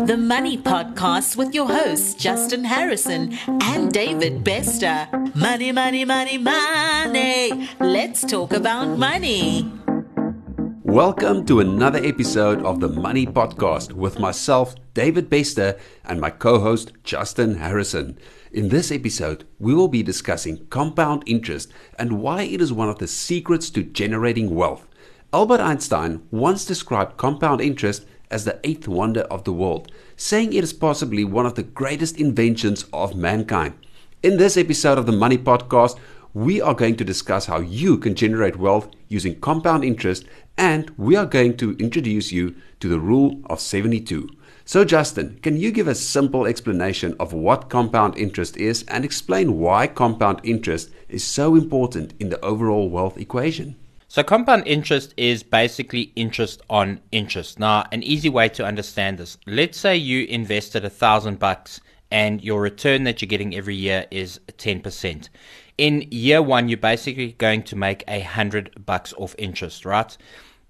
the Money Podcast with your hosts, Justin Harrison and David Bester. Money, money, money, money. Let's talk about money. Welcome to another episode of the Money Podcast with myself, David Bester, and my co host, Justin Harrison. In this episode, we will be discussing compound interest and why it is one of the secrets to generating wealth. Albert Einstein once described compound interest as the eighth wonder of the world, saying it is possibly one of the greatest inventions of mankind. In this episode of the Money Podcast, we are going to discuss how you can generate wealth using compound interest, and we are going to introduce you to the rule of 72. So, Justin, can you give a simple explanation of what compound interest is and explain why compound interest is so important in the overall wealth equation? So compound interest is basically interest on interest. Now, an easy way to understand this. Let's say you invested a thousand bucks and your return that you're getting every year is 10%. In year one, you're basically going to make a hundred bucks off interest, right?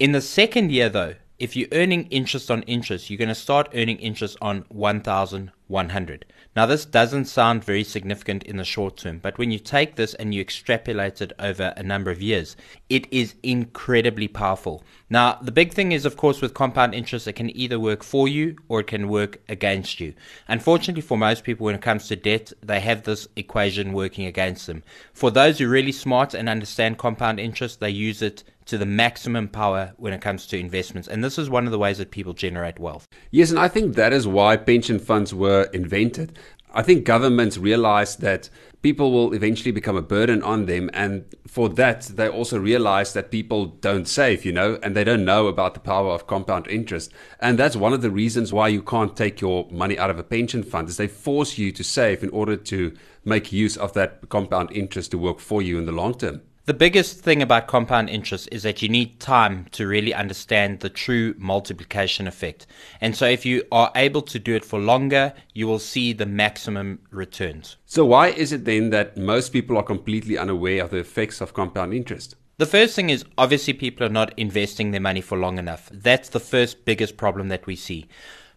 In the second year though, if you're earning interest on interest, you're going to start earning interest on 1,100. Now, this doesn't sound very significant in the short term, but when you take this and you extrapolate it over a number of years, it is incredibly powerful. Now, the big thing is, of course, with compound interest, it can either work for you or it can work against you. Unfortunately, for most people, when it comes to debt, they have this equation working against them. For those who are really smart and understand compound interest, they use it to the maximum power when it comes to investments. And this is one of the ways that people generate wealth. Yes, and I think that is why pension funds were invented. I think governments realize that people will eventually become a burden on them. And for that, they also realize that people don't save, you know, and they don't know about the power of compound interest. And that's one of the reasons why you can't take your money out of a pension fund is they force you to save in order to make use of that compound interest to work for you in the long term. The biggest thing about compound interest is that you need time to really understand the true multiplication effect. And so, if you are able to do it for longer, you will see the maximum returns. So, why is it then that most people are completely unaware of the effects of compound interest? The first thing is obviously people are not investing their money for long enough. That's the first biggest problem that we see.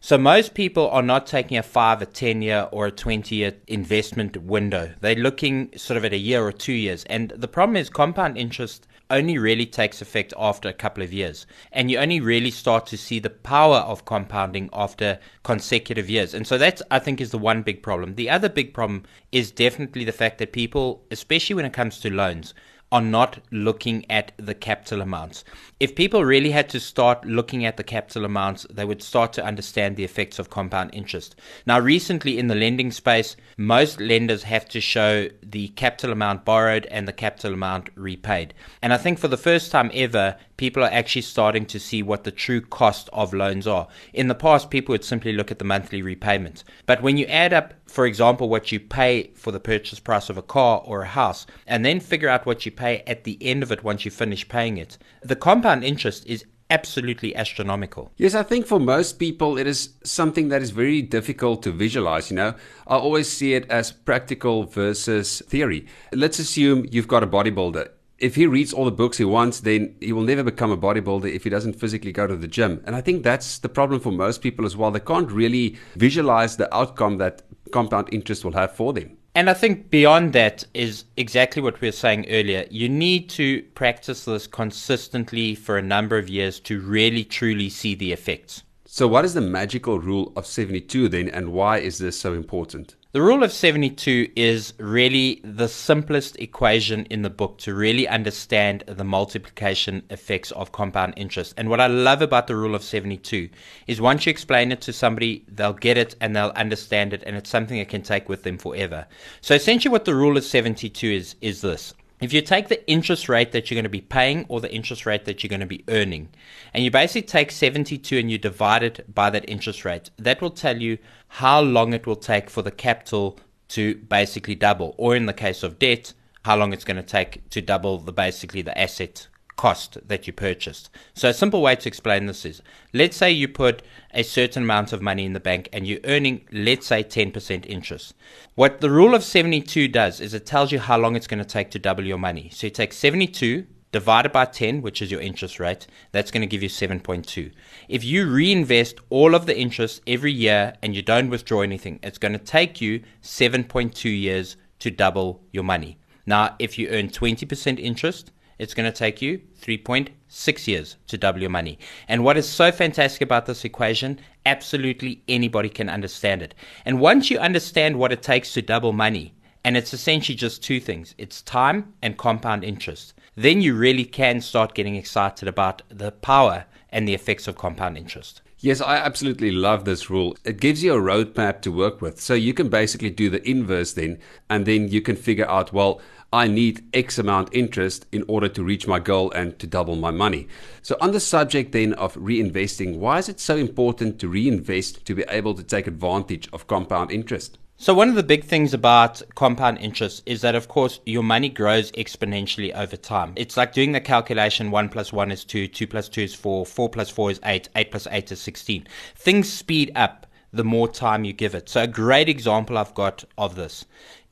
So most people are not taking a five, a 10 year or a 20 year investment window. They're looking sort of at a year or two years. And the problem is compound interest only really takes effect after a couple of years. And you only really start to see the power of compounding after consecutive years. And so that's, I think, is the one big problem. The other big problem is definitely the fact that people, especially when it comes to loans, are not looking at the capital amounts. If people really had to start looking at the capital amounts, they would start to understand the effects of compound interest. Now, recently in the lending space, most lenders have to show the capital amount borrowed and the capital amount repaid. And I think for the first time ever, people are actually starting to see what the true cost of loans are. In the past, people would simply look at the monthly repayments. But when you add up, for example, what you pay for the purchase price of a car or a house, and then figure out what you pay at the end of it once you finish paying it, the compound interest is absolutely astronomical. Yes, I think for most people it is something that is very difficult to visualize, you know. I always see it as practical versus theory. Let's assume you've got a bodybuilder if he reads all the books he wants, then he will never become a bodybuilder if he doesn't physically go to the gym. And I think that's the problem for most people as well. They can't really visualize the outcome that compound interest will have for them. And I think beyond that is exactly what we were saying earlier. You need to practice this consistently for a number of years to really truly see the effects. So, what is the magical rule of 72 then, and why is this so important? The rule of 72 is really the simplest equation in the book to really understand the multiplication effects of compound interest. And what I love about the rule of 72 is once you explain it to somebody, they'll get it and they'll understand it, and it's something they can take with them forever. So essentially, what the rule of 72 is, is this if you take the interest rate that you're going to be paying or the interest rate that you're going to be earning, and you basically take 72 and you divide it by that interest rate, that will tell you how long it will take for the capital to basically double, or in the case of debt, how long it's going to take to double the basically the asset cost that you purchased. So a simple way to explain this is let's say you put a certain amount of money in the bank and you're earning let's say 10% interest. What the rule of 72 does is it tells you how long it's going to take to double your money. So you take 72 divided by 10, which is your interest rate, that's going to give you 7.2. If you reinvest all of the interest every year and you don't withdraw anything, it's going to take you 7.2 years to double your money. Now, if you earn 20% interest, it's going to take you 3.6 years to double your money. And what is so fantastic about this equation, absolutely anybody can understand it. And once you understand what it takes to double money, and it's essentially just two things it's time and compound interest, then you really can start getting excited about the power and the effects of compound interest. Yes, I absolutely love this rule. It gives you a roadmap to work with. So you can basically do the inverse then, and then you can figure out, well, I need X amount interest in order to reach my goal and to double my money. So, on the subject then of reinvesting, why is it so important to reinvest to be able to take advantage of compound interest? So, one of the big things about compound interest is that, of course, your money grows exponentially over time. It's like doing the calculation 1 plus 1 is 2, 2 plus 2 is 4, 4 plus 4 is 8, 8 plus 8 is 16. Things speed up the more time you give it. So, a great example I've got of this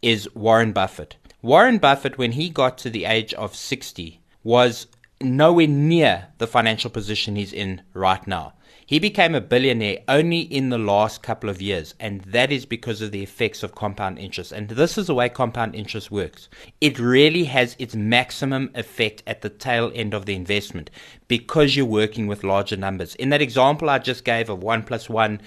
is Warren Buffett. Warren Buffett, when he got to the age of 60, was nowhere near the financial position he's in right now. He became a billionaire only in the last couple of years, and that is because of the effects of compound interest. And this is the way compound interest works. It really has its maximum effect at the tail end of the investment because you're working with larger numbers. In that example I just gave of 1 plus 1,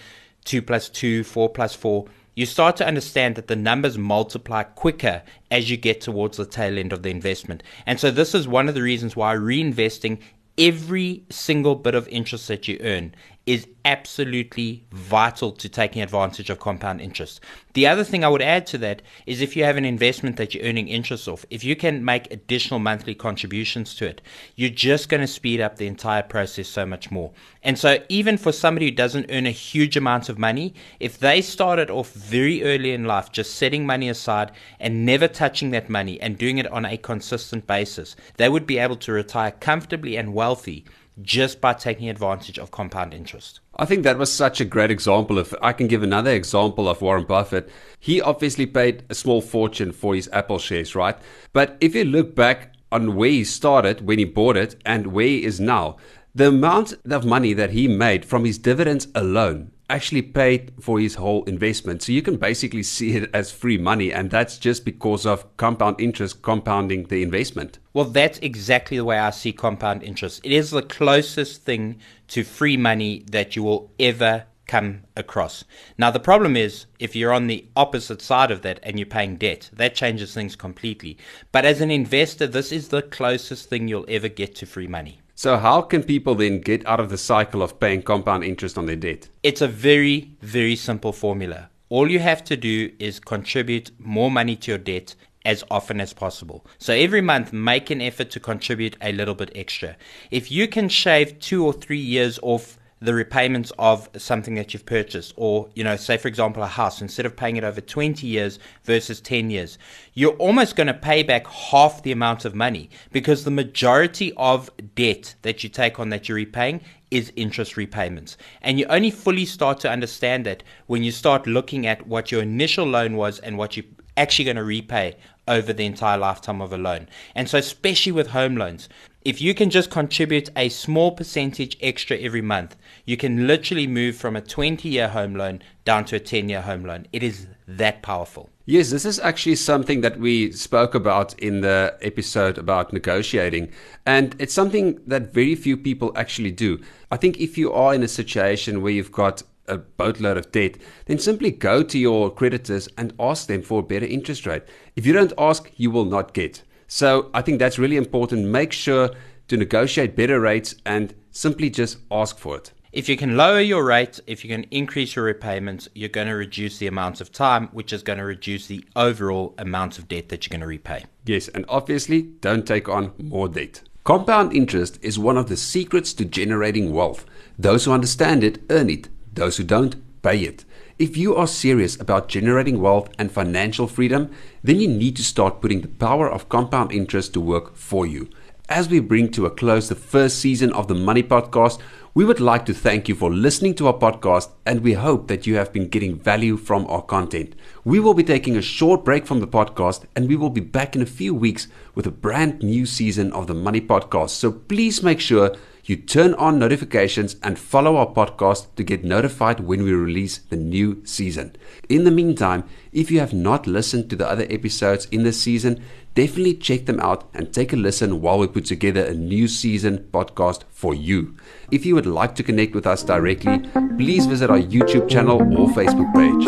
2 plus 2, 4 plus 4, you start to understand that the numbers multiply quicker as you get towards the tail end of the investment. And so, this is one of the reasons why reinvesting every single bit of interest that you earn is absolutely vital to taking advantage of compound interest. The other thing I would add to that is if you have an investment that you're earning interest off, if you can make additional monthly contributions to it, you're just going to speed up the entire process so much more. And so, even for somebody who doesn't earn a huge amount of money, if they started off very early in life just setting money aside and never touching that money and doing it on a consistent basis, they would be able to retire comfortably and wealthy just by taking advantage of compound interest. I think that was such a great example. If I can give another example of Warren Buffett, he obviously paid a small fortune for his Apple shares, right? But if you look back on where he started when he bought it and where he is now, the amount of money that he made from his dividends alone actually paid for his whole investment. So you can basically see it as free money, and that's just because of compound interest compounding the investment. Well, that's exactly the way I see compound interest. It is the closest thing to free money that you will ever come across. Now, the problem is if you're on the opposite side of that and you're paying debt, that changes things completely. But as an investor, this is the closest thing you'll ever get to free money. So, how can people then get out of the cycle of paying compound interest on their debt? It's a very, very simple formula. All you have to do is contribute more money to your debt as often as possible. So every month, make an effort to contribute a little bit extra. If you can shave two or three years off the repayments of something that you've purchased or you know say for example a house instead of paying it over 20 years versus 10 years you're almost going to pay back half the amount of money because the majority of debt that you take on that you're repaying is interest repayments and you only fully start to understand that when you start looking at what your initial loan was and what you're actually going to repay over the entire lifetime of a loan. And so, especially with home loans, if you can just contribute a small percentage extra every month, you can literally move from a 20 year home loan down to a 10 year home loan. It is that powerful. Yes, this is actually something that we spoke about in the episode about negotiating. And it's something that very few people actually do. I think if you are in a situation where you've got a boatload of debt, then simply go to your creditors and ask them for a better interest rate. If you don't ask, you will not get. So I think that's really important. Make sure to negotiate better rates and simply just ask for it. If you can lower your rate, if you can increase your repayments, you're going to reduce the amount of time, which is going to reduce the overall amount of debt that you're going to repay. Yes, and obviously, don't take on more debt. Compound interest is one of the secrets to generating wealth. Those who understand it earn it, those who don't pay it. If you are serious about generating wealth and financial freedom, then you need to start putting the power of compound interest to work for you. as we bring to a close the first season of the Money Podcast, we would like to thank you for listening to our podcast and we hope that you have been getting value from our content. We will be taking a short break from the podcast and we will be back in a few weeks with a brand new season of the Money Podcast. So please make sure you turn on notifications and follow our podcast to get notified when we release the new season. In the meantime, if you have not listened to the other episodes in this season, definitely check them out and take a listen while we put together a new season podcast for you. If you would like to connect with us directly, please visit our YouTube channel or Facebook page.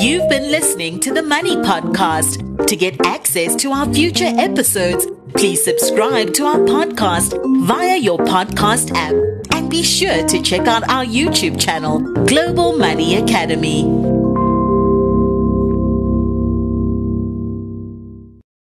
You've been listening to the Money Podcast. To get access to our future episodes, please subscribe to our podcast via your podcast app and be sure to check out our YouTube channel, Global Money Academy.